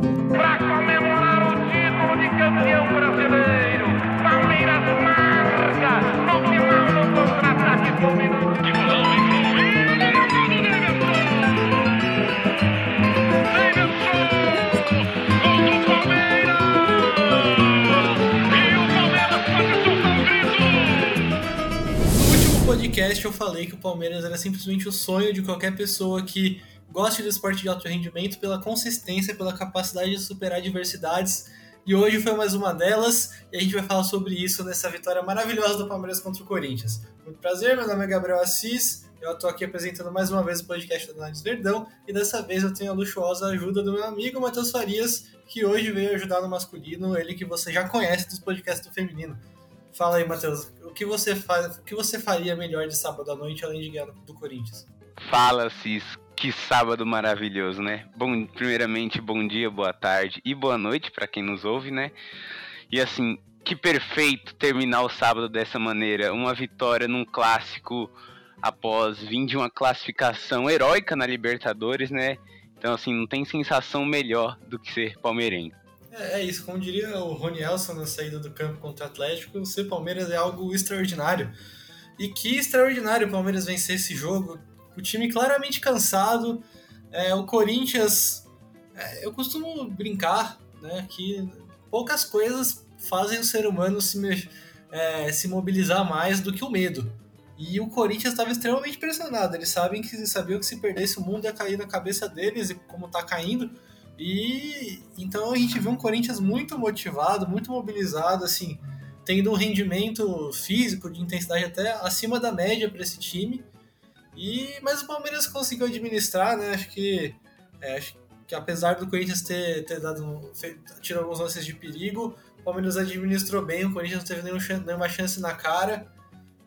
Para comemorar o título de campeão brasileiro, Palmeiras marca no final do contra-ataque último podcast eu falei que o Palmeiras era simplesmente o sonho de qualquer pessoa que goste do esporte de alto rendimento pela consistência, pela capacidade de superar adversidades. E hoje foi mais uma delas e a gente vai falar sobre isso nessa vitória maravilhosa do Palmeiras contra o Corinthians. Muito prazer, meu nome é Gabriel Assis. Eu estou aqui apresentando mais uma vez o podcast do Análise Verdão e dessa vez eu tenho a luxuosa ajuda do meu amigo Matheus Farias, que hoje veio ajudar no masculino, ele que você já conhece dos podcasts do feminino. Fala aí, Matheus, o que você faz, o que você faria melhor de sábado à noite além de ganhar do Corinthians? Fala, Cis. Que sábado maravilhoso, né? Bom, primeiramente, bom dia, boa tarde e boa noite para quem nos ouve, né? E assim, que perfeito terminar o sábado dessa maneira, uma vitória num clássico após vir de uma classificação heróica na Libertadores, né? Então assim, não tem sensação melhor do que ser palmeirense. É, é isso, como diria o Rony Elson na saída do campo contra o Atlético, ser Palmeiras é algo extraordinário. E que extraordinário o Palmeiras vencer esse jogo. O time claramente cansado. É, o Corinthians. é, eu costumo brincar né, que poucas coisas fazem o ser humano se, é, se mobilizar mais do que o medo. E o Corinthians estava extremamente pressionado. Eles sabem que sabiam que se perdesse o mundo ia cair na cabeça deles, e como está caindo. E então a gente vê um Corinthians muito motivado, muito mobilizado, assim, tendo um rendimento físico de intensidade até acima da média para esse time. E mas o Palmeiras conseguiu administrar, né? Acho que é, acho que apesar do Corinthians ter, ter dado feito, alguns lances de perigo, o Palmeiras administrou bem, o Corinthians não teve nenhum nenhuma chance na cara.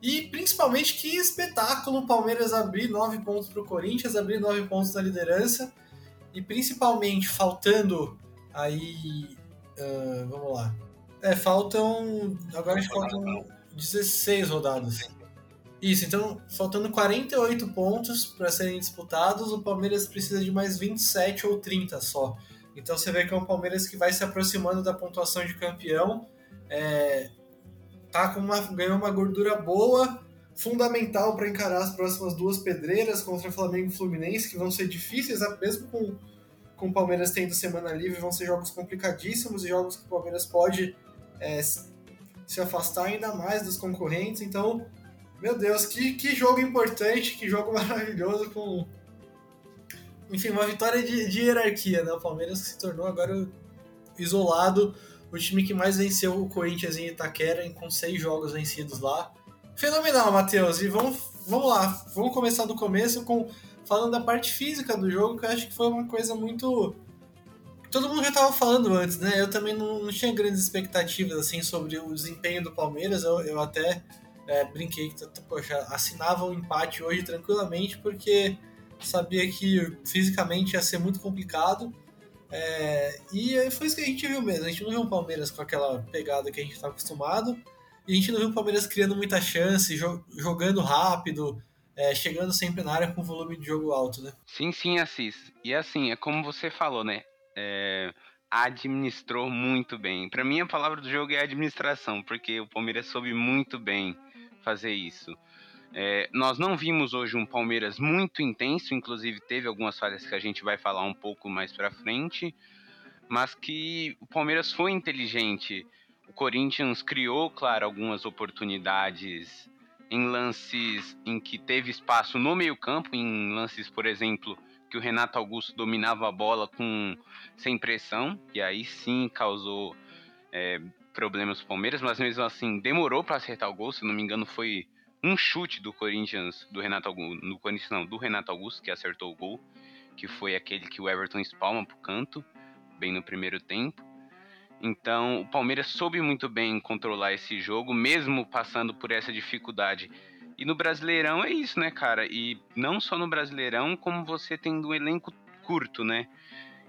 E principalmente que espetáculo o Palmeiras abrir nove pontos para o Corinthians, abrir nove pontos na liderança e principalmente faltando aí. ah, vamos lá. É, faltam. Agora acho que faltam 16 rodadas. Isso, então faltando 48 pontos para serem disputados, o Palmeiras precisa de mais 27 ou 30 só. Então você vê que é um Palmeiras que vai se aproximando da pontuação de campeão. É, tá com uma, ganhou uma gordura boa, fundamental para encarar as próximas duas pedreiras contra Flamengo e Fluminense, que vão ser difíceis, mesmo com, com o Palmeiras tendo semana livre, vão ser jogos complicadíssimos e jogos que o Palmeiras pode é, se afastar ainda mais dos concorrentes. Então, meu Deus, que, que jogo importante, que jogo maravilhoso com. Enfim, uma vitória de, de hierarquia, né? O Palmeiras se tornou agora isolado, o time que mais venceu o Corinthians em Itaquera, com seis jogos vencidos lá. Fenomenal, Matheus. E vamos, vamos lá, vamos começar do começo com falando da parte física do jogo, que eu acho que foi uma coisa muito. Todo mundo já estava falando antes, né? Eu também não, não tinha grandes expectativas assim sobre o desempenho do Palmeiras. Eu, eu até é, brinquei que, poxa, assinava o empate hoje tranquilamente, porque sabia que fisicamente ia ser muito complicado. É, e foi isso que a gente viu mesmo. A gente não viu um Palmeiras com aquela pegada que a gente está acostumado. E a gente não viu o Palmeiras criando muita chance, jo jogando rápido, é, chegando sempre na área com volume de jogo alto, né? Sim, sim, Assis. E assim, é como você falou, né? É, administrou muito bem. Para mim, a palavra do jogo é administração, porque o Palmeiras soube muito bem fazer isso. É, nós não vimos hoje um Palmeiras muito intenso, inclusive teve algumas falhas que a gente vai falar um pouco mais para frente, mas que o Palmeiras foi inteligente. O Corinthians criou, claro, algumas oportunidades em lances em que teve espaço no meio-campo, em lances, por exemplo, que o Renato Augusto dominava a bola com sem pressão, e aí sim causou é, problemas para o Palmeiras, mas mesmo assim demorou para acertar o gol, se não me engano foi um chute do Corinthians, do Renato Augusto, no Corinthians não, do Renato Augusto que acertou o gol, que foi aquele que o Everton espalma pro canto, bem no primeiro tempo. Então, o Palmeiras soube muito bem controlar esse jogo, mesmo passando por essa dificuldade. E no Brasileirão é isso, né, cara? E não só no Brasileirão, como você tendo um elenco curto, né?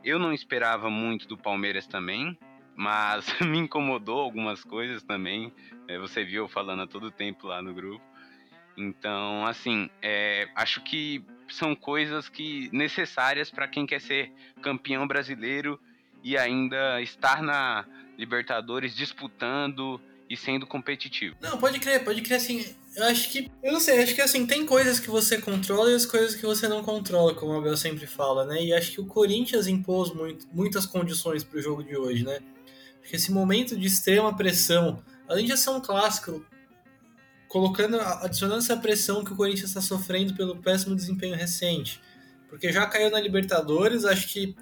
Eu não esperava muito do Palmeiras também, mas me incomodou algumas coisas também. É, você viu eu falando a todo tempo lá no grupo. Então, assim, é, acho que são coisas que necessárias para quem quer ser campeão brasileiro e ainda estar na Libertadores disputando e sendo competitivo. Não, pode crer, pode crer assim. Eu acho que. Eu não sei, acho que assim, tem coisas que você controla e as coisas que você não controla, como o Abel sempre fala, né? E acho que o Corinthians impôs muito, muitas condições para o jogo de hoje, né? Esse momento de extrema pressão, além de ser um clássico, colocando, adicionando essa pressão que o Corinthians está sofrendo pelo péssimo desempenho recente, porque já caiu na Libertadores, acho que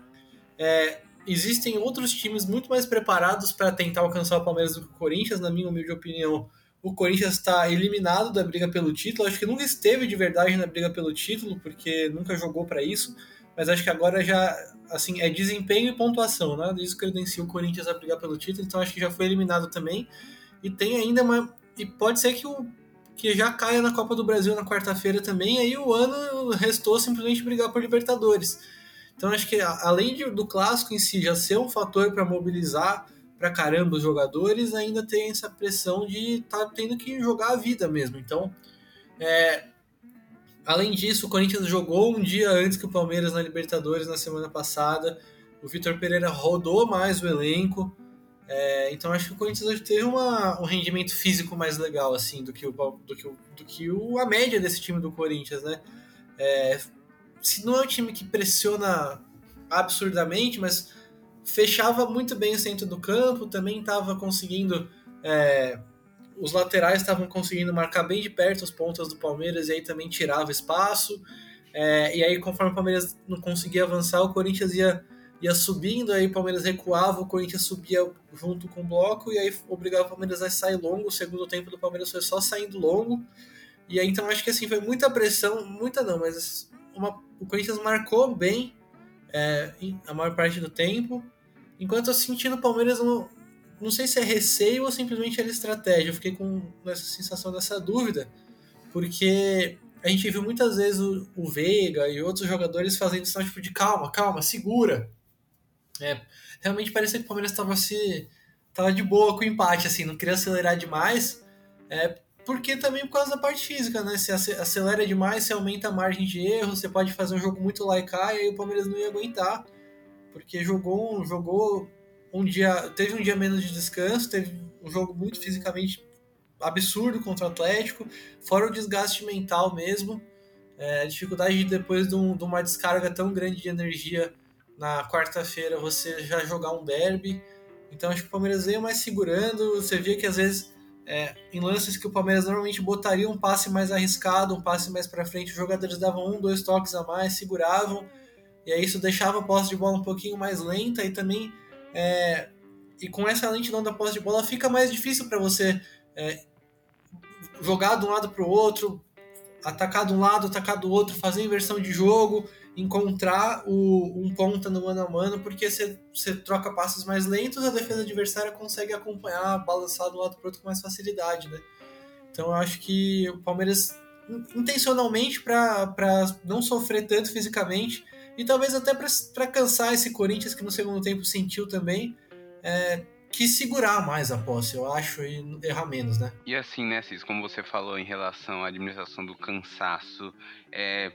é, existem outros times muito mais preparados para tentar alcançar o Palmeiras do que o Corinthians, na minha humilde opinião. O Corinthians está eliminado da briga pelo título. Acho que nunca esteve de verdade na briga pelo título, porque nunca jogou para isso. Mas acho que agora já, assim, é desempenho e pontuação, né? Isso credencia o Corinthians a brigar pelo título. Então acho que já foi eliminado também. E tem ainda uma. E pode ser que o que já caia na Copa do Brasil na quarta-feira também. Aí o ano restou simplesmente brigar por Libertadores. Então acho que além de, do clássico em si já ser um fator para mobilizar para caramba os jogadores, ainda tem essa pressão de estar tá tendo que jogar a vida mesmo. Então, é, além disso, o Corinthians jogou um dia antes que o Palmeiras na Libertadores na semana passada. O Vitor Pereira rodou mais o elenco. É, então acho que o Corinthians hoje teve uma, um rendimento físico mais legal assim do que, o, do que, o, do que o, a média desse time do Corinthians, né? É, se não é um time que pressiona absurdamente, mas fechava muito bem o centro do campo, também estava conseguindo. É, os laterais estavam conseguindo marcar bem de perto as pontas do Palmeiras e aí também tirava espaço. É, e aí, conforme o Palmeiras não conseguia avançar, o Corinthians ia, ia subindo, aí o Palmeiras recuava, o Corinthians subia junto com o bloco, e aí obrigava o Palmeiras a sair longo. O segundo tempo do Palmeiras foi só saindo longo. E aí, então, acho que assim, foi muita pressão, muita não, mas uma, o Corinthians marcou bem é, a maior parte do tempo, enquanto eu senti no Palmeiras, não sei se é receio ou simplesmente era estratégia. Eu fiquei com essa sensação dessa dúvida, porque a gente viu muitas vezes o, o Veiga e outros jogadores fazendo sinal tipo de calma, calma, segura. É, realmente parecia que o Palmeiras estava se tava de boa com o empate, assim, não queria acelerar demais. É, porque também por causa da parte física, né? Se acelera demais, você aumenta a margem de erro, você pode fazer um jogo muito laicar e aí o Palmeiras não ia aguentar. Porque jogou, jogou um dia. Teve um dia menos de descanso, teve um jogo muito fisicamente absurdo contra o Atlético, fora o desgaste mental mesmo. É, dificuldade de depois de, um, de uma descarga tão grande de energia na quarta-feira você já jogar um derby. Então acho que o Palmeiras veio mais segurando. Você via que às vezes é, em lances que o Palmeiras normalmente botaria um passe mais arriscado, um passe mais para frente, os jogadores davam um, dois toques a mais, seguravam, e aí isso deixava a posse de bola um pouquinho mais lenta e também é, e com essa lentidão da posse de bola fica mais difícil para você é, jogar de um lado para o outro, atacar de um lado, atacar do outro, fazer inversão de jogo encontrar o, um ponta no mano a mano, porque você, troca passos mais lentos, a defesa adversária consegue acompanhar, balançar do lado para outro com mais facilidade, né? Então eu acho que o Palmeiras, intencionalmente, para não sofrer tanto fisicamente, e talvez até para cansar esse Corinthians que no segundo tempo sentiu também, é, que segurar mais a posse, eu acho, e errar menos, né? E assim, né, Cis, como você falou em relação à administração do cansaço, é,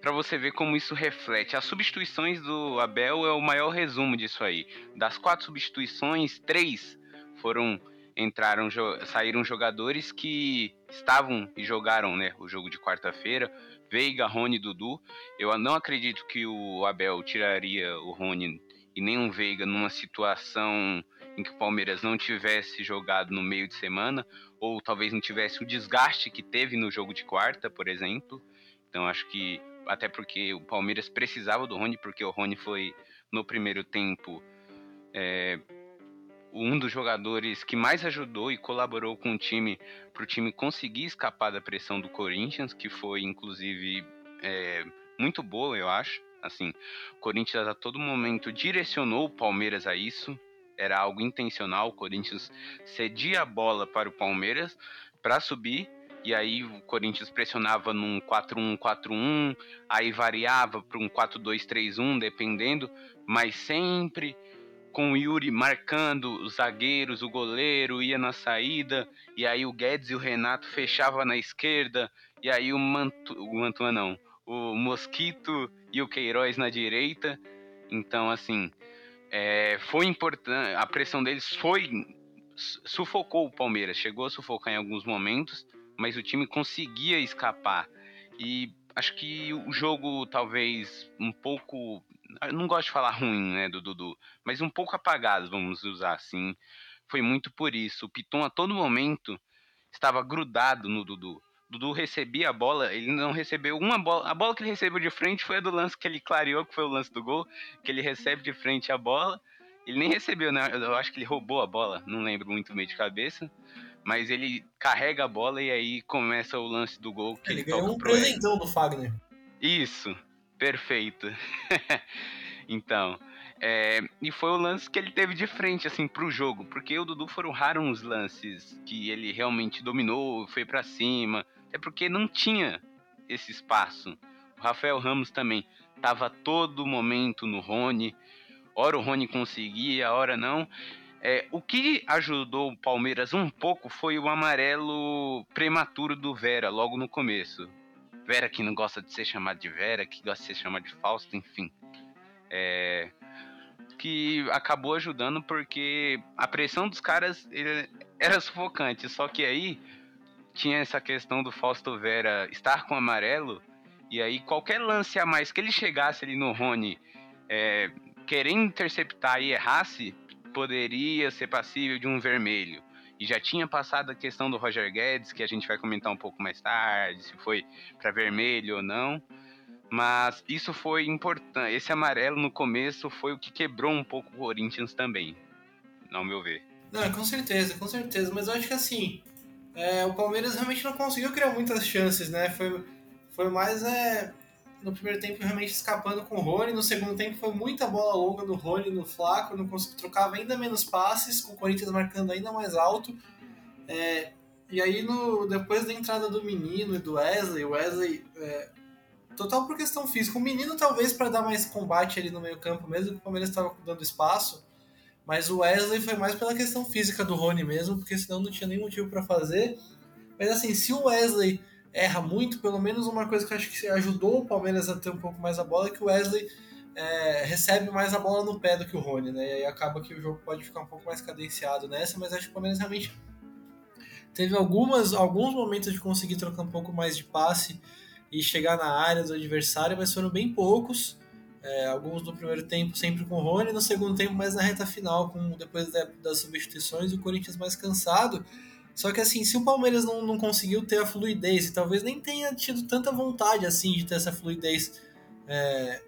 para você ver como isso reflete. As substituições do Abel é o maior resumo disso aí. Das quatro substituições, três foram entraram saíram jogadores que estavam e jogaram, né, o jogo de quarta-feira. Veiga, Rony, Dudu. Eu não acredito que o Abel tiraria o Rony e nem um Veiga numa situação em que o Palmeiras não tivesse jogado no meio de semana ou talvez não tivesse o desgaste que teve no jogo de quarta, por exemplo. Então acho que até porque o Palmeiras precisava do Rony, porque o Rony foi no primeiro tempo é, um dos jogadores que mais ajudou e colaborou com o time para o time conseguir escapar da pressão do Corinthians, que foi inclusive é, muito boa, eu acho. Assim, o Corinthians a todo momento direcionou o Palmeiras a isso. Era algo intencional. O Corinthians cedia a bola para o Palmeiras para subir e aí o Corinthians pressionava num 4-1-4-1, aí variava para um 4-2-3-1, dependendo, mas sempre com o Yuri marcando os zagueiros, o goleiro ia na saída, e aí o Guedes e o Renato fechava na esquerda, e aí o Mantu, o Mantua não, o Mosquito e o Queiroz na direita. Então, assim, É, foi importante, a pressão deles foi sufocou o Palmeiras, chegou a sufocar em alguns momentos, mas o time conseguia escapar. E acho que o jogo talvez um pouco, eu não gosto de falar ruim, né, do Dudu, mas um pouco apagado, vamos usar assim. Foi muito por isso. O Piton a todo momento estava grudado no Dudu. Dudu recebia a bola, ele não recebeu uma bola. A bola que ele recebeu de frente foi a do lance que ele clareou, que foi o lance do gol, que ele recebe de frente a bola. Ele nem recebeu, né? Eu acho que ele roubou a bola, não lembro muito bem de cabeça. Mas ele carrega a bola e aí começa o lance do gol que ele, ele ganhou um presentão do Fagner. Isso, perfeito. então, é, e foi o lance que ele teve de frente, assim, pro jogo. Porque o Dudu foram raros uns lances que ele realmente dominou, foi para cima é porque não tinha esse espaço. O Rafael Ramos também estava todo momento no Rony. Ora o Rony conseguia, ora não. É, o que ajudou o Palmeiras um pouco foi o amarelo prematuro do Vera, logo no começo. Vera que não gosta de ser chamado de Vera, que gosta de ser chamado de Fausto, enfim. É, que acabou ajudando porque a pressão dos caras era sufocante. Só que aí tinha essa questão do Fausto Vera estar com amarelo, e aí qualquer lance a mais que ele chegasse ali no Rony, é, querendo interceptar e errasse, poderia ser passível de um vermelho. E já tinha passado a questão do Roger Guedes, que a gente vai comentar um pouco mais tarde, se foi para vermelho ou não. Mas isso foi importante. Esse amarelo no começo foi o que quebrou um pouco o Corinthians também, ao meu ver. Não, com certeza, com certeza. Mas eu acho que assim, é, o Palmeiras realmente não conseguiu criar muitas chances, né? Foi, foi mais é, no primeiro tempo realmente escapando com o Rony, no segundo tempo foi muita bola longa do Rony no Flaco, não conseguiu trocava ainda menos passes, com o Corinthians marcando ainda mais alto. É, e aí no, depois da entrada do menino e do Wesley, Wesley é, total por questão física, o menino talvez para dar mais combate ali no meio campo, mesmo que o Palmeiras estava dando espaço, mas o Wesley foi mais pela questão física do Rony mesmo, porque senão não tinha nenhum motivo para fazer. Mas assim, se o Wesley erra muito, pelo menos uma coisa que eu acho que ajudou o Palmeiras a ter um pouco mais a bola é que o Wesley é, recebe mais a bola no pé do que o Rony, né? E aí acaba que o jogo pode ficar um pouco mais cadenciado nessa, mas acho que o Palmeiras realmente teve algumas, alguns momentos de conseguir trocar um pouco mais de passe e chegar na área do adversário, mas foram bem poucos. É, alguns no primeiro tempo sempre com o Rony, no segundo tempo mais na reta final, com depois da, das substituições, o Corinthians mais cansado. Só que assim, se o Palmeiras não, não conseguiu ter a fluidez, e talvez nem tenha tido tanta vontade assim de ter essa fluidez é,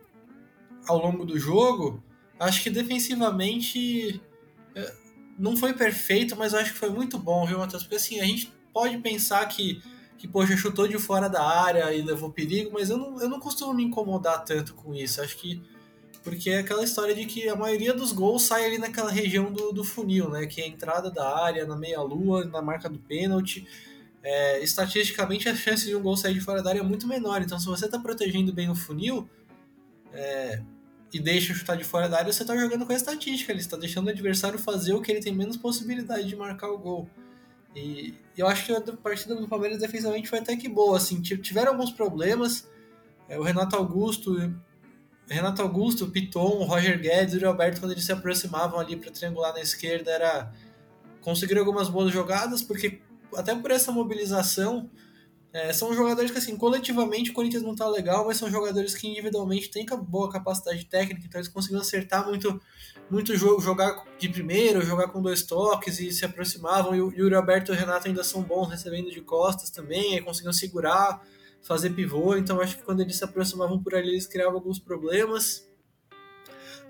ao longo do jogo, acho que defensivamente é, não foi perfeito, mas eu acho que foi muito bom, viu, Matheus? Porque assim, a gente pode pensar que que, poxa, chutou de fora da área e levou perigo, mas eu não, eu não costumo me incomodar tanto com isso. Acho que. Porque é aquela história de que a maioria dos gols sai ali naquela região do, do funil, né? Que é a entrada da área, na meia-lua, na marca do pênalti. É, estatisticamente, a chance de um gol sair de fora da área é muito menor. Então, se você está protegendo bem o funil é, e deixa chutar de fora da área, você está jogando com a estatística. Ele está deixando o adversário fazer o que ele tem menos possibilidade de marcar o gol. E eu acho que a partida do Palmeiras defensivamente foi até que boa, assim, tiveram alguns problemas. É, o Renato Augusto, Renato Augusto, Piton, Roger Guedes e o Alberto, quando eles se aproximavam ali para triangular na esquerda, era conseguir algumas boas jogadas, porque até por essa mobilização, é, são jogadores que, assim, coletivamente o Corinthians não tá legal, mas são jogadores que individualmente têm boa capacidade técnica, então eles conseguiram acertar muito muito jogo, jogar de primeiro, jogar com dois toques e se aproximavam. E o Alberto e o Renato ainda são bons recebendo de costas também, aí conseguiam segurar, fazer pivô. Então acho que quando eles se aproximavam por ali, eles criavam alguns problemas.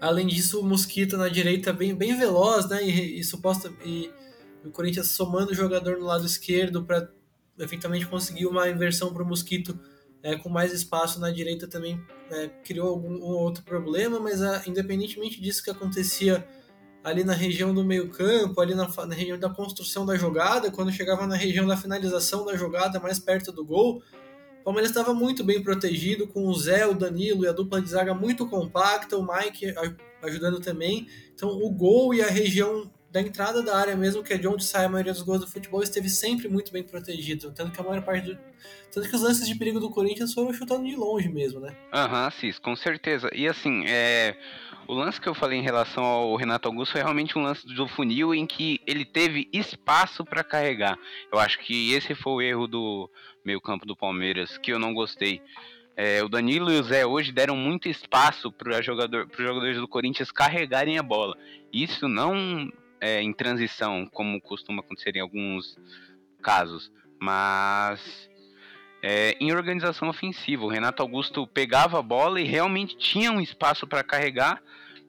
Além disso, o Mosquito na direita bem, bem veloz, né? E, e suposta e, o Corinthians somando o jogador no lado esquerdo para eventualmente conseguir uma inversão para o Mosquito é, com mais espaço na direita também é, criou algum outro problema, mas a, ah, independentemente disso que acontecia ali na região do meio campo, ali na, na, região da construção da jogada, quando chegava na região da finalização da jogada, mais perto do gol, Palmeiras estava muito bem protegido, com o Zé, o Danilo e a dupla de zaga muito compacta, o Mike ajudando também. Então o gol e a região da entrada da área mesmo, que é de onde sai a maioria dos gols do futebol, esteve sempre muito bem protegido. Tanto que a maior parte do. Tanto que os lances de perigo do Corinthians foram chutando de longe mesmo, né? Aham, uhum, Cis, com certeza. E assim, é. O lance que eu falei em relação ao Renato Augusto foi realmente um lance do funil em que ele teve espaço para carregar. Eu acho que esse foi o erro do meio-campo do Palmeiras, que eu não gostei. É, o Danilo e o Zé hoje deram muito espaço para jogador, os jogadores do Corinthians carregarem a bola. Isso não é em transição, como costuma acontecer em alguns casos, mas é, em organização ofensiva. O Renato Augusto pegava a bola e realmente tinha um espaço para carregar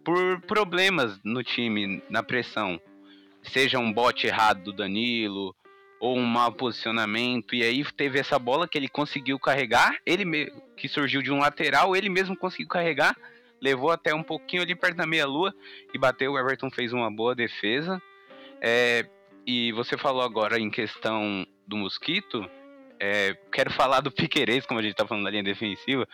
por problemas no time, na pressão. Seja um bote errado do Danilo, ou um mau posicionamento, e aí teve essa bola que ele conseguiu carregar, ele que surgiu de um lateral, ele mesmo conseguiu carregar, levou até um pouquinho ali perto da meia-lua e bateu. O Everton fez uma boa defesa. É, e você falou agora em questão do Mosquito, é, quero falar do Piquerez, como a gente tá falando da linha defensiva,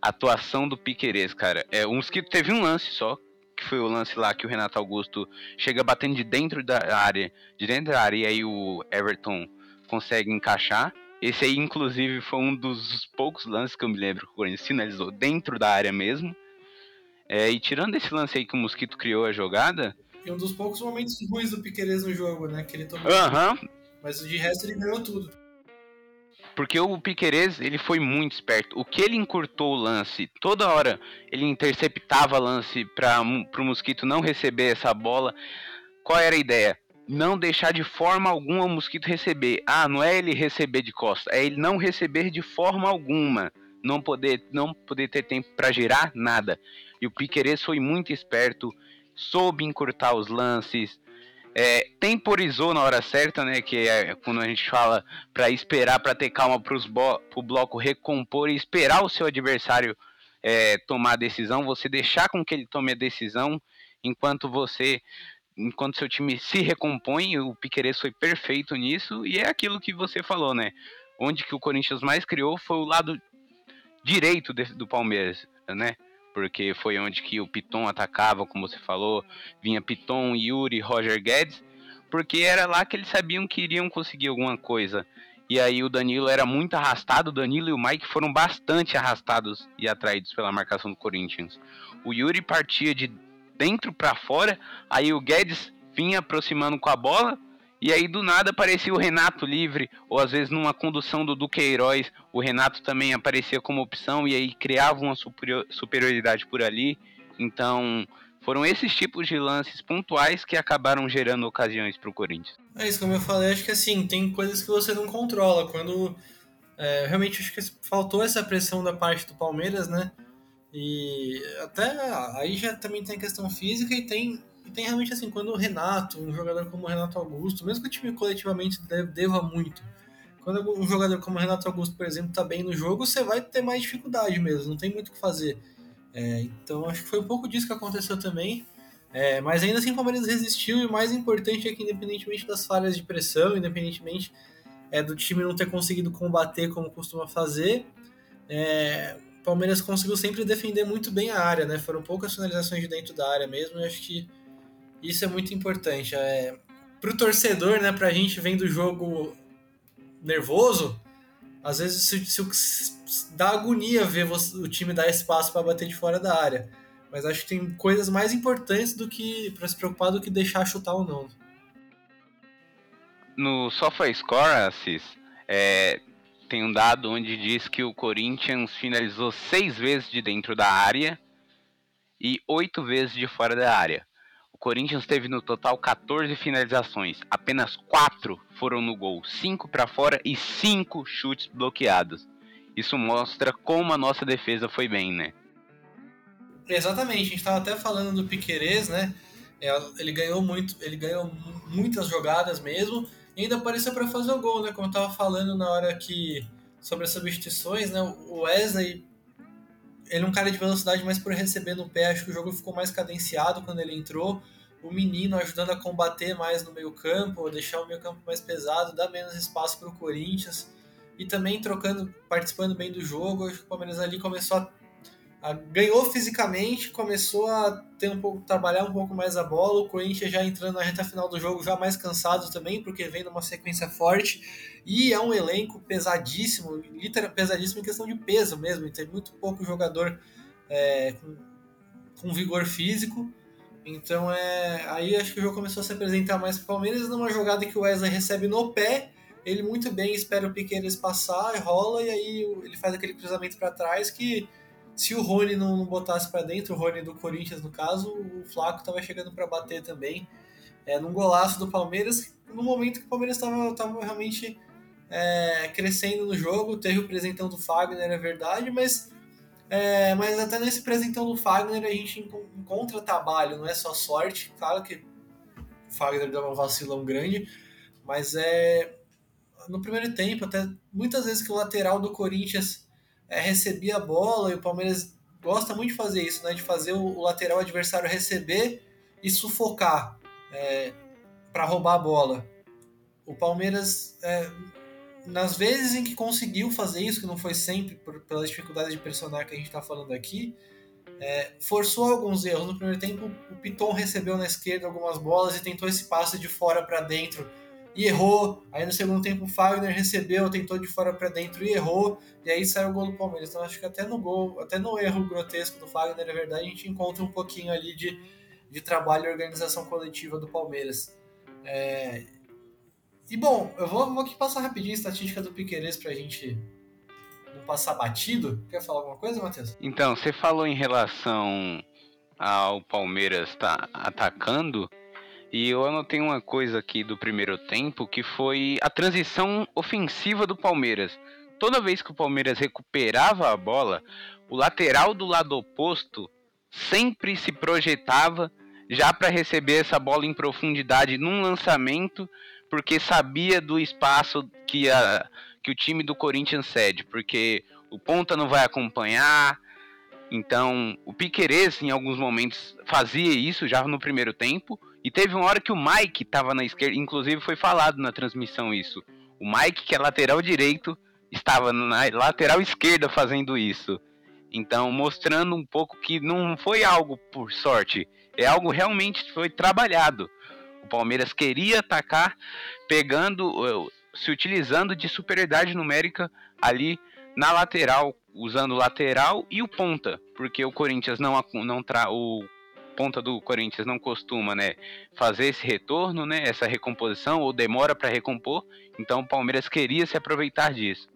atuação do Piquerez, cara. É, o Mosquito teve um lance só, que foi o lance lá que o Renato Augusto chega batendo de dentro da área, de dentro da área, e aí o Everton consegue encaixar. Esse aí, inclusive, foi um dos poucos lances que eu me lembro que o Corinthians finalizou dentro da área mesmo. É, e tirando esse lance aí que o Mosquito criou a jogada. E um dos poucos momentos ruins do Piqueires no jogo, né? Que ele tomou. Aham. Mas de resto ele ganhou tudo. Porque o Piquerez, ele foi muito esperto. O que ele encurtou o lance, toda hora ele interceptava lance para o Mosquito não receber essa bola. Qual era a ideia? Não deixar de forma alguma o Mosquito receber. Ah, não é ele receber de costa, é ele não receber de forma alguma. Não poder, não poder ter tempo para girar nada. E o Piquerez foi muito esperto, soube encurtar os lances, é, temporizou na hora certa, né? Que é quando a gente fala para esperar, para ter calma para o bloco recompor e esperar o seu adversário é, tomar a decisão, você deixar com que ele tome a decisão enquanto você, enquanto seu time se recompõe. O Piqueires foi perfeito nisso e é aquilo que você falou, né? Onde que o Corinthians mais criou foi o lado direito do Palmeiras, né? Porque foi onde que o Piton atacava, como você falou, vinha Piton, Yuri, Roger Guedes, porque era lá que eles sabiam que iriam conseguir alguma coisa. E aí o Danilo era muito arrastado, o Danilo e o Mike foram bastante arrastados e atraídos pela marcação do Corinthians. O Yuri partia de dentro para fora, aí o Guedes vinha aproximando com a bola, e aí do nada aparecia o Renato livre, ou às vezes numa condução do Duqueiroz, o Renato também aparecia como opção e aí criava uma superioridade por ali. Então, foram esses tipos de lances pontuais que acabaram gerando ocasiões para o Corinthians. É isso, como eu falei, acho que assim, tem coisas que você não controla. Quando é, realmente acho que faltou essa pressão da parte do Palmeiras, né? E até aí já também tem a questão física e tem e tem realmente assim, quando o Renato, um jogador como o Renato Augusto, mesmo que o time coletivamente deva muito, quando um jogador como o Renato Augusto, por exemplo, tá bem no jogo, você vai ter mais dificuldade mesmo, não tem muito o que fazer. É, então acho que foi um pouco disso que aconteceu também. É, mas ainda assim o Palmeiras resistiu e o mais importante é que independentemente das falhas de pressão, independentemente é, do time não ter conseguido combater como costuma fazer, é, o Palmeiras conseguiu sempre defender muito bem a área, né? Foram poucas finalizações de dentro da área mesmo, e acho que isso é muito importante. É, pro torcedor, né, pra gente vendo o jogo nervoso, às vezes dá agonia ver o time dar espaço para bater de fora da área. Mas acho que tem coisas mais importantes do que para se preocupar do que deixar chutar ou não. No SofaScore, Assis, é, tem um dado onde diz que o Corinthians finalizou seis vezes de dentro da área e oito vezes de fora da área. O Corinthians teve no total 14 finalizações, apenas 4 foram no gol, 5 para fora e 5 chutes bloqueados. Isso mostra como a nossa defesa foi bem, né? Exatamente, a gente estava até falando do Piquerez, né? É, ele ganhou muito, ele ganhou muitas jogadas mesmo, e ainda apareceu para fazer o gol, né? Como eu estava falando na hora que sobre as substituições, né? O Wesley ele é um cara de velocidade, mas por receber no pé, acho que o jogo ficou mais cadenciado quando ele entrou. O menino ajudando a combater mais no meio campo, deixar o meio campo mais pesado, dar menos espaço para o Corinthians. E também trocando, participando bem do jogo. Acho que o Palmeiras ali começou a ganhou fisicamente, começou a ter um pouco, trabalhar um pouco mais a bola. O Corinthians já entrando na reta final do jogo, já mais cansado também, porque vem numa sequência forte. E é um elenco pesadíssimo, literal, pesadíssimo em questão de peso mesmo. Tem muito pouco jogador é, com, com vigor físico. Então é. Aí acho que o jogo começou a se apresentar mais para o Palmeiras numa jogada que o Wesley recebe no pé. Ele muito bem espera o Piqueires passar, rola e aí ele faz aquele cruzamento para trás que se o Rony não, não botasse para dentro, o Rony do Corinthians no caso, o Flaco estava chegando para bater também. É, num golaço do Palmeiras, no momento que o Palmeiras estava realmente é, crescendo no jogo, teve o presentão do Fagner, é verdade, mas é, mas até nesse presentão do Fagner a gente encontra trabalho, não é só sorte. Claro que o Fagner deu uma vacilão grande, mas é no primeiro tempo, até muitas vezes que o lateral do Corinthians é, recebia a bola e o Palmeiras gosta muito de fazer isso, né? De fazer o, o lateral adversário receber e sufocar é, para roubar a bola. O Palmeiras é, nas vezes em que conseguiu fazer isso, que não foi sempre por, pela dificuldade de pressionar que a gente está falando aqui, é, forçou alguns erros. No primeiro tempo, o Piton recebeu na esquerda algumas bolas e tentou esse passe de fora para dentro e errou. Aí no segundo tempo, o Fagner recebeu, tentou de fora para dentro e errou. E aí saiu o gol do Palmeiras. Então acho que até no gol, até no erro grotesco do Fagner, é verdade, a gente encontra um pouquinho ali de, de trabalho e organização coletiva do Palmeiras. É, e bom, eu vou, vou aqui passar rapidinho a estatística do Piqueires pra gente não passar batido. Quer falar alguma coisa, Matheus? Então, você falou em relação ao Palmeiras tá atacando. E eu anotei uma coisa aqui do primeiro tempo que foi a transição ofensiva do Palmeiras. Toda vez que o Palmeiras recuperava a bola, o lateral do lado oposto sempre se projetava já para receber essa bola em profundidade num lançamento porque sabia do espaço que, a, que o time do Corinthians cede, porque o ponta não vai acompanhar. Então, o Piquerez, em alguns momentos, fazia isso já no primeiro tempo. E teve uma hora que o Mike estava na esquerda, inclusive foi falado na transmissão isso. O Mike, que é lateral direito, estava na lateral esquerda fazendo isso. Então, mostrando um pouco que não foi algo por sorte, é algo realmente foi trabalhado. O Palmeiras queria atacar pegando, eh, se utilizando de superioridade numérica ali na lateral, usando lateral e o ponta, porque o Corinthians não não tra o ponta do Corinthians não costuma, né, fazer esse retorno, né, essa recomposição ou demora para recompor. Então o Palmeiras queria se aproveitar disso.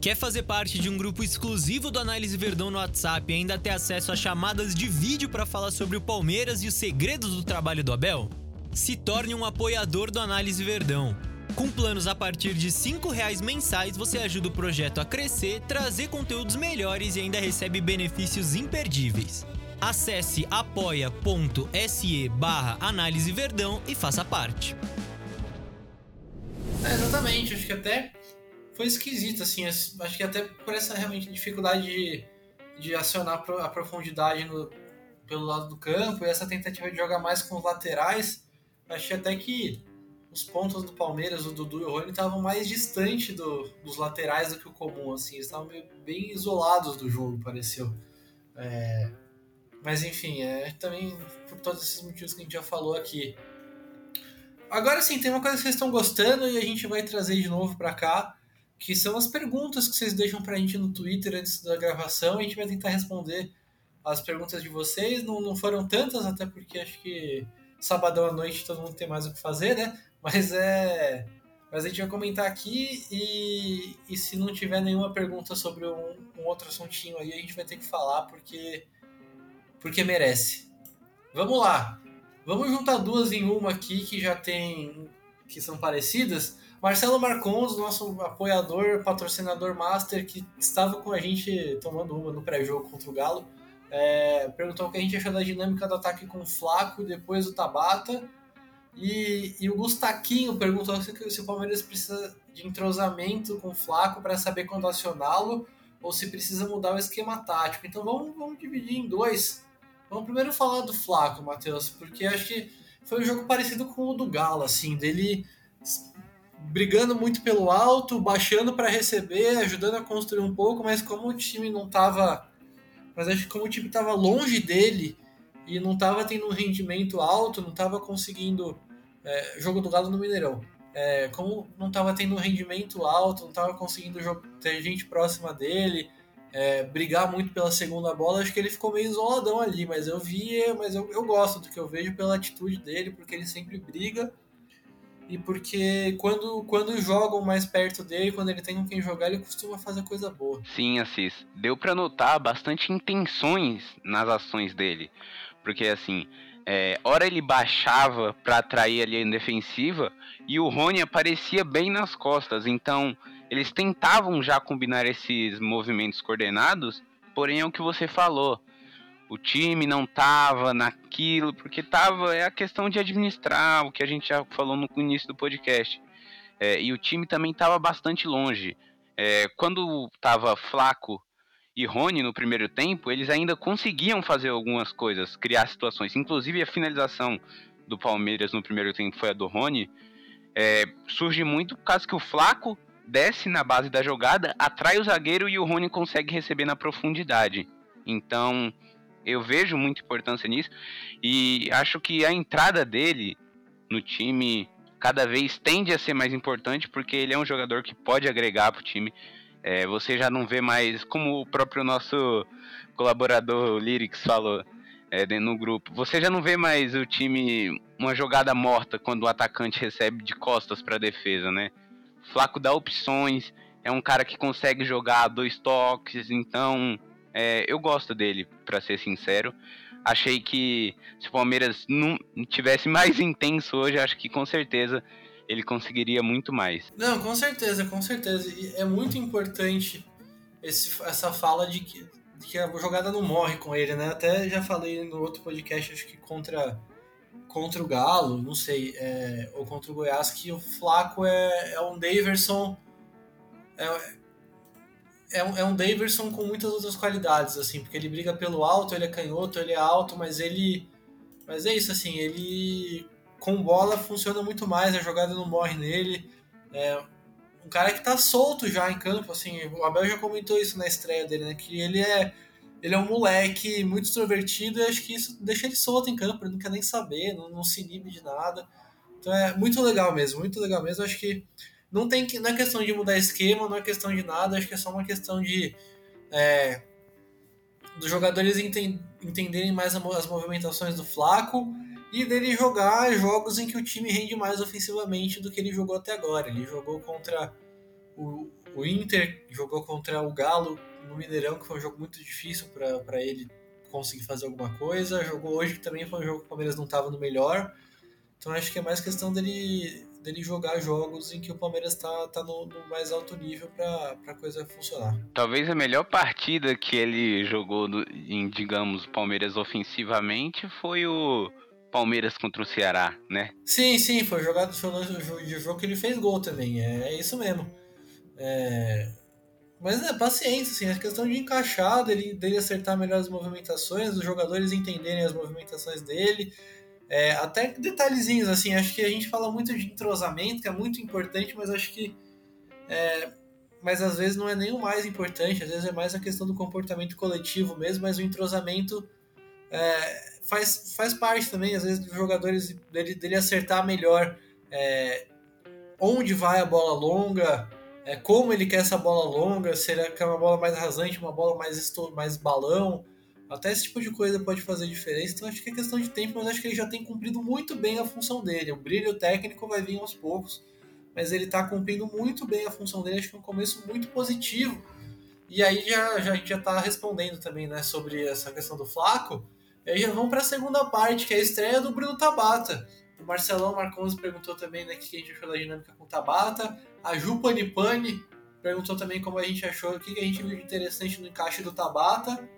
Quer fazer parte de um grupo exclusivo do Análise Verdão no WhatsApp e ainda ter acesso a chamadas de vídeo para falar sobre o Palmeiras e os segredos do trabalho do Abel? Se torne um apoiador do Análise Verdão. Com planos a partir de R$ reais mensais, você ajuda o projeto a crescer, trazer conteúdos melhores e ainda recebe benefícios imperdíveis. Acesse apoia.se barra Análise Verdão e faça parte. É, exatamente, acho que até foi esquisito, assim, acho que até por essa realmente dificuldade de, de acionar a profundidade no, pelo lado do campo e essa tentativa de jogar mais com os laterais, achei até que os pontos do Palmeiras, o Dudu e o Rony, estavam mais distantes do, dos laterais do que o comum, assim, eles estavam bem isolados do jogo, pareceu. É, mas enfim, é também por todos esses motivos que a gente já falou aqui. Agora sim, tem uma coisa que vocês estão gostando e a gente vai trazer de novo para cá, que são as perguntas que vocês deixam para a gente no Twitter antes da gravação. A gente vai tentar responder as perguntas de vocês. Não, não foram tantas, até porque acho que sabadão à noite todo mundo tem mais o que fazer, né? Mas é. Mas a gente vai comentar aqui e, e se não tiver nenhuma pergunta sobre um, um outro assuntinho aí, a gente vai ter que falar porque, porque merece. Vamos lá. Vamos juntar duas em uma aqui que já tem. que são parecidas. Marcelo Marcons, nosso apoiador, patrocinador master, que estava com a gente tomando uma no pré-jogo contra o Galo, é, perguntou o que a gente achou da dinâmica do ataque com o Flaco depois do Tabata. E, e o Gustaquinho perguntou se, o Palmeiras precisa de entrosamento com o Flaco para saber quando acioná-lo ou se precisa mudar o esquema tático. Então vamos, vamos dividir em dois. Vamos primeiro falar do Flaco, Matheus, porque acho que foi um jogo parecido com o do Galo, assim, dele brigando muito pelo alto, baixando para receber, ajudando a construir um pouco, mas como o time não estava, mas acho que como o time estava longe dele e não estava tendo um rendimento alto, não estava conseguindo é, jogo do Galo no Mineirão. É, como não estava tendo um rendimento alto, não estava conseguindo ter gente próxima dele, é, brigar muito pela segunda bola, acho que ele ficou meio isoladão ali, mas eu vi, mas eu, eu gosto do que eu vejo pela atitude dele, porque ele sempre briga e porque quando, quando jogam mais perto dele, quando ele tem com quem jogar, ele costuma fazer coisa boa. Sim, Assis. Deu para notar bastante intenções nas ações dele. Porque assim, é, hora ele baixava para atrair a linha defensiva e o Rony aparecia bem nas costas. Então, eles tentavam já combinar esses movimentos coordenados, porém é o que você falou o time não tava naquilo, porque tava é a questão de administrar, o que a gente já falou no início do podcast. É, e o time também estava bastante longe. É, quando estava Flaco e Rony no primeiro tempo, eles ainda conseguiam fazer algumas coisas, criar situações. Inclusive a finalização do Palmeiras no primeiro tempo foi a do Rony. É, surge muito por causa que o Flaco desce na base da jogada, atrai o zagueiro e o Rony consegue receber na profundidade. Então, eu vejo muita importância nisso e acho que a entrada dele no time cada vez tende a ser mais importante porque ele é um jogador que pode agregar para o time. É, você já não vê mais, como o próprio nosso colaborador Lyrics falou é, no grupo, você já não vê mais o time uma jogada morta quando o atacante recebe de costas para a defesa, né? Flaco dá opções, é um cara que consegue jogar dois toques, então é, eu gosto dele, para ser sincero. Achei que se o Palmeiras não tivesse mais intenso hoje, acho que com certeza ele conseguiria muito mais. Não, com certeza, com certeza. E é muito importante esse, essa fala de que, de que a jogada não morre com ele, né? Até já falei no outro podcast, acho que contra, contra o Galo, não sei, é, ou contra o Goiás, que o Flaco é, é um Daverson. É, é um, é um Daverson com muitas outras qualidades, assim, porque ele briga pelo alto, ele é canhoto, ele é alto, mas ele. Mas é isso, assim, ele com bola funciona muito mais, a jogada não morre nele. É um cara que tá solto já em campo, assim, o Abel já comentou isso na estreia dele, né? Que ele é. Ele é um moleque muito extrovertido e acho que isso deixa ele solto em campo, ele não quer nem saber, não, não se inibe de nada. Então é muito legal mesmo, muito legal mesmo. Acho que não tem que, não é questão de mudar esquema, não é questão de nada, acho que é só uma questão de é, dos jogadores enten, entenderem mais as movimentações do Flaco e dele jogar jogos em que o time rende mais ofensivamente do que ele jogou até agora. Ele jogou contra o, o Inter, jogou contra o Galo no Mineirão, que foi um jogo muito difícil para ele conseguir fazer alguma coisa. Jogou hoje, que também foi um jogo que o Palmeiras não estava no melhor. Então acho que é mais questão dele dele jogar jogos em que o Palmeiras está tá no, no, mais alto nível para a coisa funcionar. Talvez a melhor partida que ele jogou em, digamos, Palmeiras ofensivamente foi o Palmeiras contra o Ceará, né? Sim, sim, foi jogado foi jogo, jogo que ele fez gol também, é, é isso mesmo. É... Mas é paciência, assim, é questão de encaixar, dele, dele acertar melhor as movimentações, os jogadores entenderem as movimentações dele, é, até detalhezinhos, assim, acho que a gente fala muito de entrosamento, que é muito importante, mas acho que. É, mas às vezes não é nem o mais importante, às vezes é mais a questão do comportamento coletivo mesmo, mas o entrosamento é, faz, faz parte também, às vezes, dos jogadores dele, dele acertar melhor é, onde vai a bola longa, é, como ele quer essa bola longa, será que é uma bola mais rasante, uma bola mais, mais balão. Até esse tipo de coisa pode fazer diferença, então acho que é questão de tempo, mas acho que ele já tem cumprido muito bem a função dele. O brilho técnico vai vir aos poucos, mas ele está cumprindo muito bem a função dele, acho que é um começo muito positivo. E aí já, já, a gente já está respondendo também né, sobre essa questão do Flaco. E aí já vamos para a segunda parte, que é a estreia do Bruno Tabata. O Marcelão Marcons perguntou também né, o que a gente achou da dinâmica com o Tabata. A Ju Panipani perguntou também como a gente achou, o que a gente viu de interessante no encaixe do Tabata.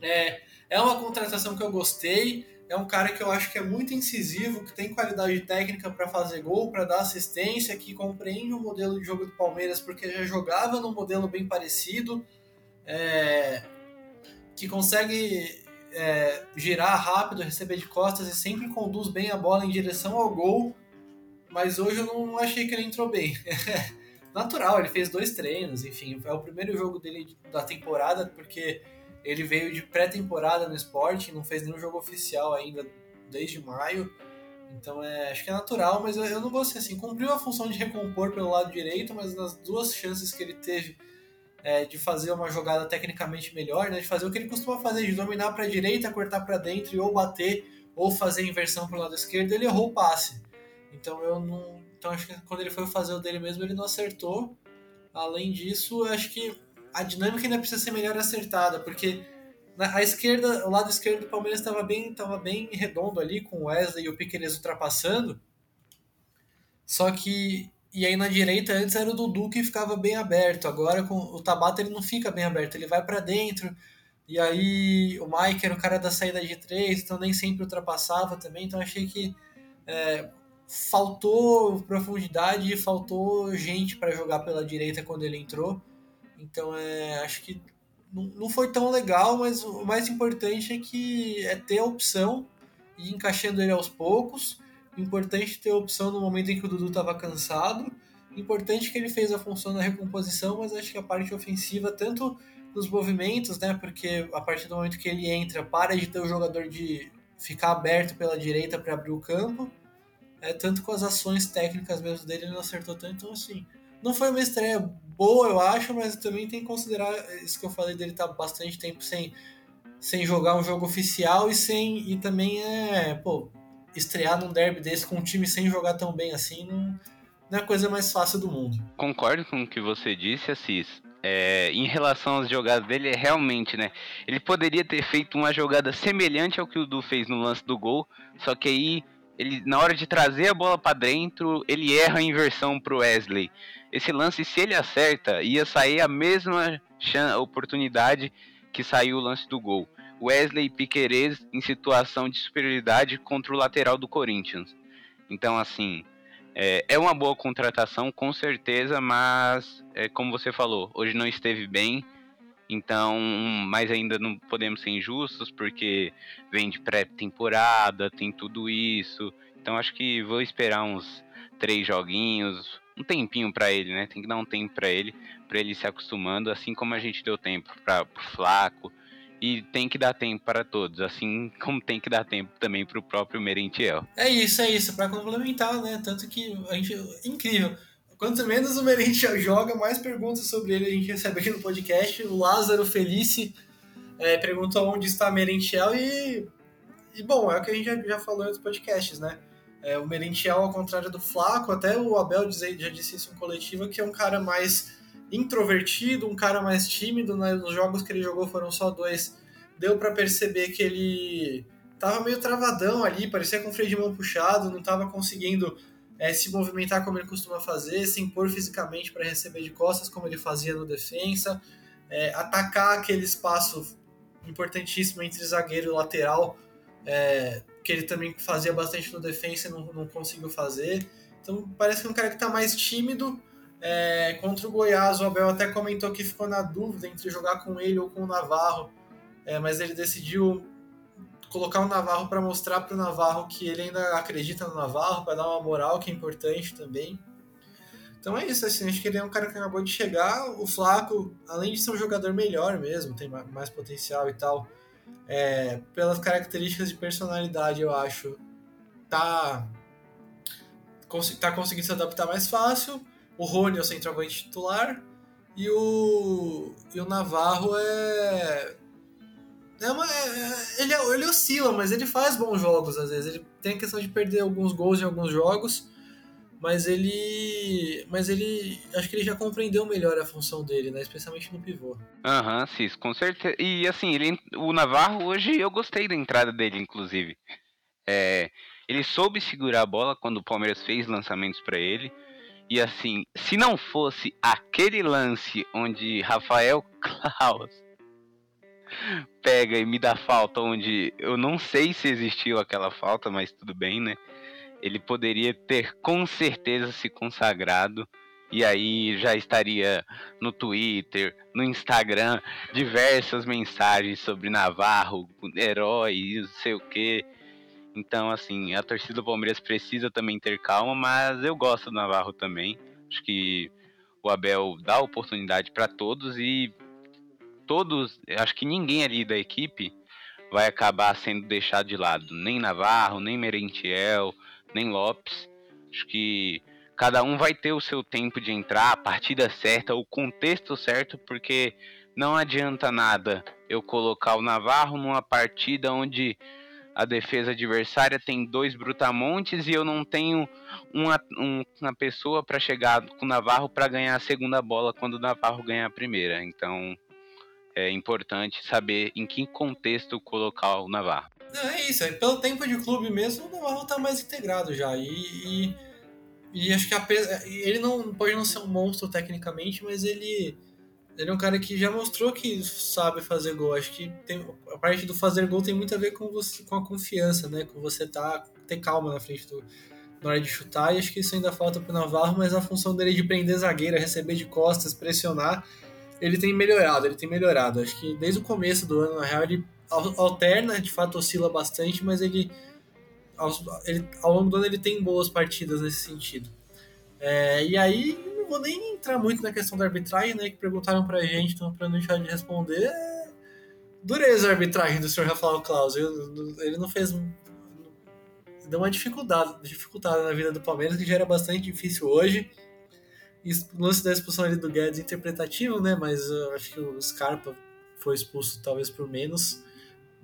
É, é uma contratação que eu gostei. É um cara que eu acho que é muito incisivo, que tem qualidade técnica para fazer gol, para dar assistência, que compreende o modelo de jogo do Palmeiras porque já jogava num modelo bem parecido, é, que consegue é, girar rápido, receber de costas e sempre conduz bem a bola em direção ao gol. mas hoje eu não achei que ele entrou bem. Natural, ele fez dois treinos, enfim, é o primeiro jogo dele da temporada, porque ele veio de pré-temporada no esporte, não fez nenhum jogo oficial ainda desde maio. Então é, acho que é natural, mas eu, eu não gostei assim. Cumpriu a função de recompor pelo lado direito, mas nas duas chances que ele teve é, de fazer uma jogada tecnicamente melhor, né, de fazer o que ele costuma fazer, de dominar para a direita, cortar para dentro e ou bater ou fazer inversão para o lado esquerdo, ele errou o passe. Então eu não, então acho que quando ele foi fazer o dele mesmo, ele não acertou. Além disso, acho que a dinâmica ainda precisa ser melhor acertada, porque a esquerda, o lado esquerdo do Palmeiras estava bem, tava bem redondo ali, com o Wesley e o Piqueires ultrapassando. Só que. E aí na direita antes era o Dudu que ficava bem aberto. Agora com o Tabata ele não fica bem aberto, ele vai para dentro. E aí o Mike era o cara da saída de três, então nem sempre ultrapassava também. Então achei que é, faltou profundidade faltou gente para jogar pela direita quando ele entrou. Então é, acho que não foi tão legal, mas o mais importante é que é ter a opção e encaixando ele aos poucos. Importante ter opção no momento em que o Dudu estava cansado. Importante que ele fez a função da recomposição, mas acho que a parte ofensiva, tanto nos movimentos, né? Porque a partir do momento que ele entra, para de ter o jogador de ficar aberto pela direita para abrir o campo. É, tanto com as ações técnicas mesmo dele, ele não acertou tanto. Então, assim, não foi uma estreia boa, eu acho, mas também tem que considerar isso que eu falei dele estar tá bastante tempo sem, sem jogar um jogo oficial e sem e também é, pô, estrear num derby desse com um time sem jogar tão bem assim, não, não é a coisa mais fácil do mundo. Concordo com o que você disse, Assis. É, em relação às jogadas dele, é realmente, né? Ele poderia ter feito uma jogada semelhante ao que o Du fez no lance do gol, só que aí ele na hora de trazer a bola para dentro, ele erra a inversão pro Wesley. Esse lance, se ele acerta, ia sair a mesma oportunidade que saiu o lance do gol. Wesley Piquerez em situação de superioridade contra o lateral do Corinthians. Então, assim, é, é uma boa contratação, com certeza, mas, é, como você falou, hoje não esteve bem então, mas ainda não podemos ser injustos porque vem de pré-temporada, tem tudo isso. Então acho que vou esperar uns três joguinhos, um tempinho para ele, né? Tem que dar um tempo para ele, para ele se acostumando, assim como a gente deu tempo para o Flaco. E tem que dar tempo para todos, assim como tem que dar tempo também para o próprio Merentiel. É isso, é isso, para complementar, né? Tanto que a gente. Incrível Quanto menos o Merentiel joga, mais perguntas sobre ele a gente recebe aqui no podcast. O Lázaro Felice é, perguntou onde está Merentiel e, e, bom, é o que a gente já, já falou em outros podcasts, né? É, o Merentiel, ao contrário do Flaco, até o Abel já disse isso em coletiva, que é um cara mais introvertido, um cara mais tímido. Né? Nos jogos que ele jogou foram só dois. Deu para perceber que ele tava meio travadão ali, parecia com o freio de mão puxado, não tava conseguindo é, se movimentar como ele costuma fazer, se impor fisicamente para receber de costas, como ele fazia no defensa, é, atacar aquele espaço importantíssimo entre zagueiro e lateral, é, que ele também fazia bastante no defensa e não, não conseguiu fazer. Então parece que é um cara que está mais tímido. É, contra o Goiás, o Abel até comentou que ficou na dúvida entre jogar com ele ou com o Navarro, é, mas ele decidiu colocar o Navarro para mostrar para o Navarro que ele ainda acredita no Navarro, para dar uma moral que é importante também. Então é isso, assim, acho que ele é um cara que acabou de chegar. O Flaco, além de ser um jogador melhor mesmo, tem mais potencial e tal, é, pelas características de personalidade, eu acho, tá, tá conseguindo se adaptar mais fácil. O Rony é o centroavante titular. E o, e o Navarro é é uma, é, ele, ele oscila, mas ele faz bons jogos às vezes. Ele tem a questão de perder alguns gols em alguns jogos, mas ele. Mas ele. Acho que ele já compreendeu melhor a função dele, né? Especialmente no pivô. Aham, uhum, sim, com certeza. E assim, ele, o Navarro hoje eu gostei da entrada dele, inclusive. É, ele soube segurar a bola quando o Palmeiras fez lançamentos para ele. E assim, se não fosse aquele lance onde Rafael Klaus pega e me dá falta onde eu não sei se existiu aquela falta, mas tudo bem, né? Ele poderia ter com certeza se consagrado e aí já estaria no Twitter, no Instagram, diversas mensagens sobre Navarro, herói, não sei o que. Então, assim, a torcida do Palmeiras precisa também ter calma, mas eu gosto do Navarro também. Acho que o Abel dá oportunidade para todos e todos, acho que ninguém ali da equipe vai acabar sendo deixado de lado. Nem Navarro, nem Merentiel, nem Lopes. Acho que cada um vai ter o seu tempo de entrar, a partida certa, o contexto certo, porque não adianta nada eu colocar o Navarro numa partida onde a defesa adversária tem dois brutamontes e eu não tenho uma, um, uma pessoa para chegar com o Navarro para ganhar a segunda bola quando o Navarro ganhar a primeira. Então é importante saber em que contexto colocar o Navarro. É isso, é pelo tempo de clube mesmo, o Navarro tá mais integrado já. E, e, e acho que a, ele não pode não ser um monstro tecnicamente, mas ele, ele é um cara que já mostrou que sabe fazer gol. Acho que tem, a parte do fazer gol tem muito a ver com, você, com a confiança, né? Com você tá, ter calma na frente do, na hora de chutar. E acho que isso ainda falta pro Navarro, mas a função dele de prender zagueira, receber de costas, pressionar ele tem melhorado, ele tem melhorado. Acho que desde o começo do ano, na real, ele alterna, de fato oscila bastante, mas ele ao, ele, ao longo do ano ele tem boas partidas nesse sentido. É, e aí, não vou nem entrar muito na questão da arbitragem, né, que perguntaram pra gente, então pra não deixar de responder, é dureza a arbitragem do senhor Rafael Claus. Ele não fez... Deu uma dificuldade, dificuldade na vida do Palmeiras, que já era bastante difícil hoje o lance da expulsão ali do Guedes interpretativo, né? Mas eu acho que o Scarpa foi expulso talvez por menos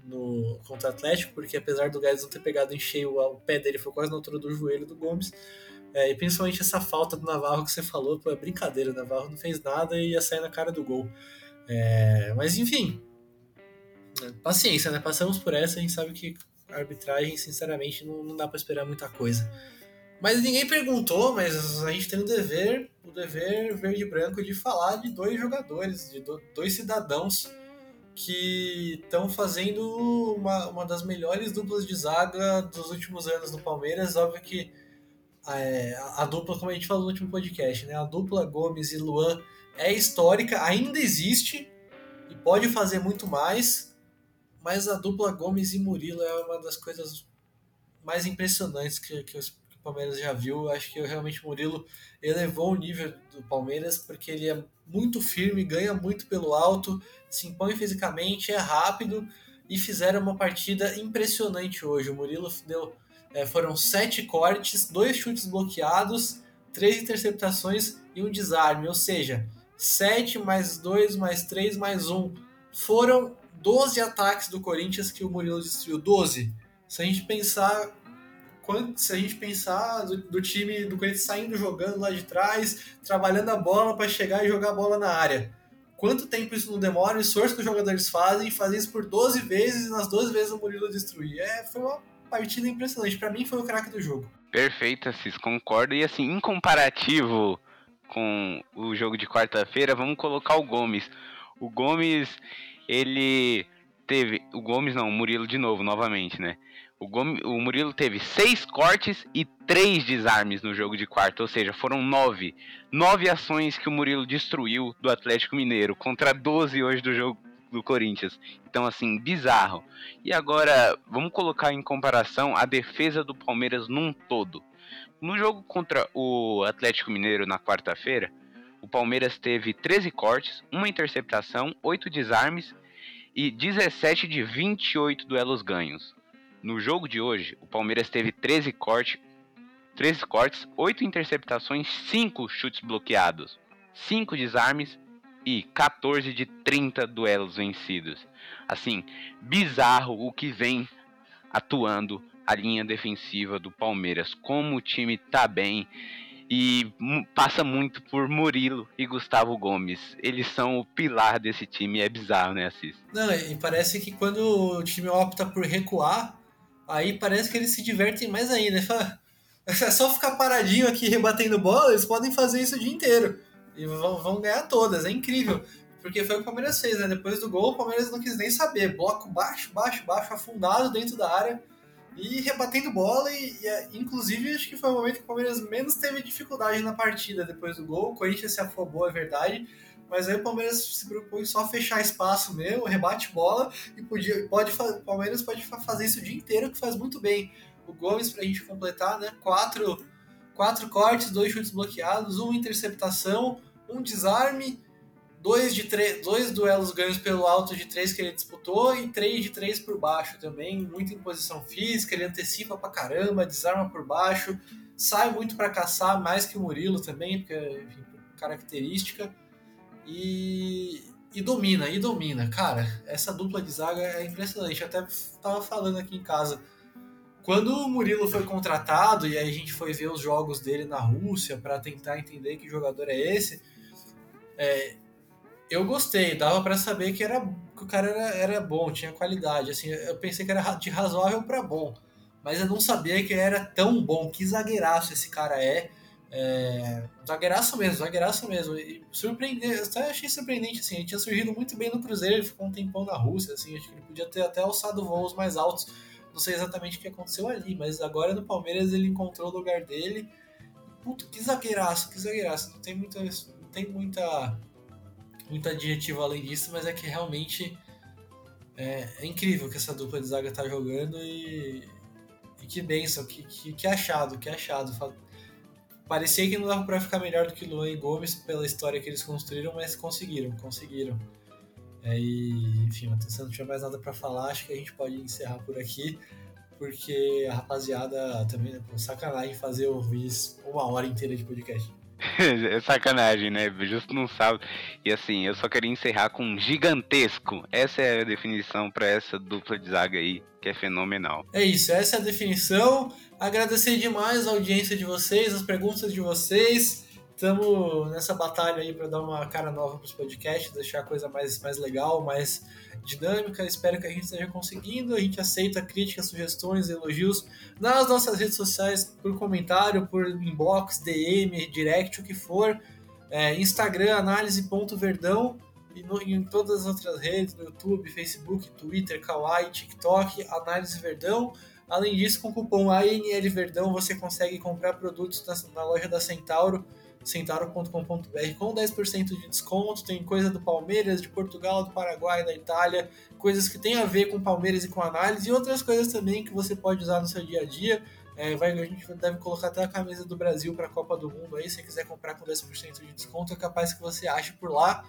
no contra o Atlético, porque apesar do Guedes não ter pegado em cheio o pé dele, foi quase na altura do joelho do Gomes. É, e principalmente essa falta do Navarro que você falou, pô, é brincadeira, o Navarro não fez nada e ia sair na cara do gol. É, mas enfim, paciência, né? Passamos por essa, a gente sabe que a arbitragem, sinceramente, não, não dá para esperar muita coisa. Mas ninguém perguntou, mas a gente tem o dever, o dever verde e branco de falar de dois jogadores, de dois cidadãos que estão fazendo uma, uma das melhores duplas de zaga dos últimos anos no Palmeiras. Óbvio que é, a dupla, como a gente falou no último podcast, né? A dupla Gomes e Luan é histórica, ainda existe e pode fazer muito mais, mas a dupla Gomes e Murilo é uma das coisas mais impressionantes que, que, os, Palmeiras já viu. Acho que realmente o Murilo elevou o nível do Palmeiras porque ele é muito firme, ganha muito pelo alto, se impõe fisicamente, é rápido e fizeram uma partida impressionante hoje. O Murilo deu, é, foram sete cortes, dois chutes bloqueados, três interceptações e um desarme, ou seja, sete mais dois mais três mais um. Foram 12 ataques do Corinthians que o Murilo destruiu. 12. Se a gente pensar quando, se a gente pensar do, do, time do Corinthians saindo jogando lá de trás, trabalhando a bola para chegar e jogar a bola na área. Quanto tempo isso não demora? O esforço que os jogadores fazem, fazem isso por 12 vezes e nas 12 vezes o Murilo destruir. É, foi uma partida impressionante. Para mim foi o craque do jogo. Perfeito, Assis, concordo. E assim, em comparativo com o jogo de quarta-feira, vamos colocar o Gomes. O Gomes, ele teve. O Gomes não, o Murilo de novo, novamente, né? O, Gomes, o Murilo teve seis cortes e três desarmes no jogo de quarto, ou seja, foram nove. Nove ações que o Murilo destruiu do Atlético Mineiro, contra 12 hoje do jogo do Corinthians. Então, assim, bizarro. E agora, vamos colocar em comparação a defesa do Palmeiras num todo. No jogo contra o Atlético Mineiro na quarta-feira, o Palmeiras teve 13 cortes, uma interceptação, 8 desarmes e 17 de 28 duelos ganhos. No jogo de hoje, o Palmeiras teve 13 cortes, 13 cortes, 8 interceptações, 5 chutes bloqueados, 5 desarmes e 14 de 30 duelos vencidos. Assim, bizarro o que vem atuando a linha defensiva do Palmeiras, como o time tá bem e passa muito por Murilo e Gustavo Gomes. Eles são o pilar desse time, é bizarro, né, Assis? Não, e parece que quando o time opta por recuar, aí parece que eles se divertem mais ainda. É só ficar paradinho aqui rebatendo bola, eles podem fazer isso o dia inteiro. E vão, vão ganhar todas, é incrível. Porque foi o que o Palmeiras fez, né? Depois do gol, o Palmeiras não quis nem saber. Bloco baixo, baixo, baixo, afundado dentro da área e rebatendo bola. E, e, inclusive, acho que foi o momento que o Palmeiras menos teve dificuldade na partida depois do gol. O Corinthians se afobou, é verdade. mas aí o Palmeiras se propõe só fechar espaço mesmo, rebate bola e podia, pode, o Palmeiras pode fazer isso o dia inteiro, que faz muito bem. O Gomes, pra gente completar, né? Quatro, quatro cortes, dois chutes bloqueados, uma interceptação, um desarme, dois, de dois duelos ganhos pelo alto de três que ele disputou e três de três por baixo também. Muita imposição física, ele antecipa pra caramba, desarma por baixo, sai muito para caçar, mais que o Murilo também, porque, enfim, característica. E, e domina, e domina. Cara, essa dupla de zaga é impressionante. Eu até tava falando aqui em casa. Quando o Murilo foi contratado e aí a gente foi ver os jogos dele na Rússia para tentar entender que jogador é esse, é, eu gostei, dava para saber que, era, que o cara era, era bom, tinha qualidade. Assim, eu pensei que era de razoável para bom, mas eu não sabia que ele era tão bom. Que zagueiraço esse cara é. É, zagueiraço mesmo, zagueiraço mesmo. E eu até achei surpreendente, assim, ele tinha surgido muito bem no Cruzeiro, ele ficou um tempão na Rússia, assim, acho que ele podia ter até alçado voos mais altos. Não sei exatamente o que aconteceu ali, mas agora no Palmeiras ele encontrou o lugar dele. Puto, que zagueiraço, que zagueiraço. Não tem muita, não tem muita, muito adjetivo além disso, mas é que realmente é, é incrível que essa dupla de zaga tá jogando e, e que benção, que, que, que achado, que achado Parecia que não dava para ficar melhor do que Luan e Gomes pela história que eles construíram, mas conseguiram, conseguiram. É, e, enfim, se não tinha mais nada para falar, acho que a gente pode encerrar por aqui, porque a rapaziada também, é sacanagem fazer ouvir uma hora inteira de podcast. é sacanagem, né? Justo não sábado. E assim, eu só queria encerrar com um gigantesco. Essa é a definição para essa dupla de zaga aí, que é fenomenal. É isso, essa é a definição. Agradecer demais a audiência de vocês, as perguntas de vocês. Estamos nessa batalha aí para dar uma cara nova para os podcasts, deixar a coisa mais, mais legal, mais dinâmica. Espero que a gente esteja conseguindo. A gente aceita críticas, sugestões, elogios nas nossas redes sociais, por comentário, por inbox, DM, direct, o que for. É, Instagram, análise.verdão. E no, em todas as outras redes, no YouTube, Facebook, Twitter, Kawaii, TikTok, Análise Verdão. Além disso, com o cupom ANL Verdão você consegue comprar produtos na, na loja da Centauro, centauro.com.br com 10% de desconto. Tem coisa do Palmeiras, de Portugal, do Paraguai, da Itália, coisas que tem a ver com Palmeiras e com análise, e outras coisas também que você pode usar no seu dia a dia. É, vai, a gente deve colocar até a camisa do Brasil para a Copa do Mundo aí, se quiser comprar com 10% de desconto, é capaz que você ache por lá.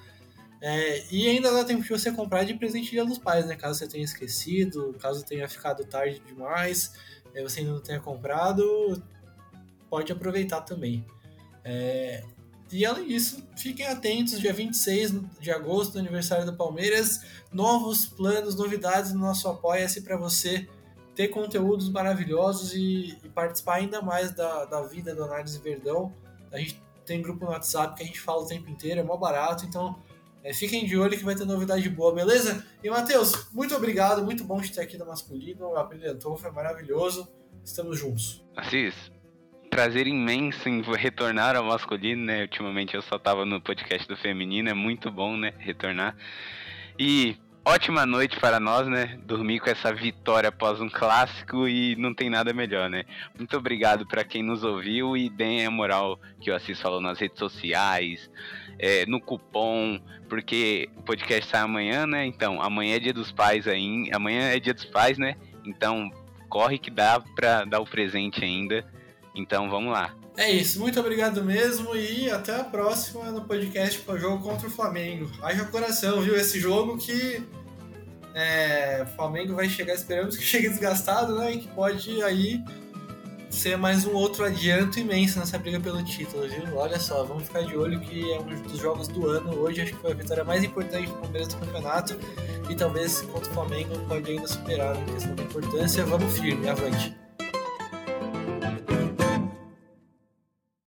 É, e ainda dá tempo de você comprar de presente dia dos pais, né? Caso você tenha esquecido, caso tenha ficado tarde demais, é, você ainda não tenha comprado, pode aproveitar também. É, e além disso, fiquem atentos, dia 26 de agosto, aniversário do Palmeiras, novos planos, novidades no nosso Apoia-se para você ter conteúdos maravilhosos e, e, participar ainda mais da, da vida do Análise Verdão. A gente tem grupo no WhatsApp que a gente fala o tempo inteiro, é mó barato, então é, fiquem de olho que vai ter novidade boa, beleza? E Matheus, muito obrigado, muito bom te ter aqui no Masculino, apresentou, foi maravilhoso. Estamos juntos. Assis, prazer imenso em retornar ao masculino, né? Ultimamente eu só tava no podcast do feminino, é muito bom, né? Retornar. E ótima noite para nós, né? Dormir com essa vitória após um clássico e não tem nada melhor, né? Muito obrigado para quem nos ouviu e deem a moral que o Assis falou nas redes sociais, é, no cupom, porque o podcast sai amanhã, né? Então, amanhã é dia dos pais aí, amanhã é dia dos pais, né? Então, corre que dá pra dar o presente ainda. Então, vamos lá. É isso, muito obrigado mesmo e até a próxima no podcast para o jogo contra o Flamengo. Haja coração, viu? Esse jogo que é, o Flamengo vai chegar, esperamos que chegue desgastado, né? E que pode aí ser mais um outro adianto imenso nessa briga pelo título, viu? Olha só, vamos ficar de olho que é um dos jogos do ano. Hoje acho que foi a vitória mais importante do Palmeiras do campeonato e talvez contra o Flamengo pode ainda superar a questão da importância. Vamos firme, avante.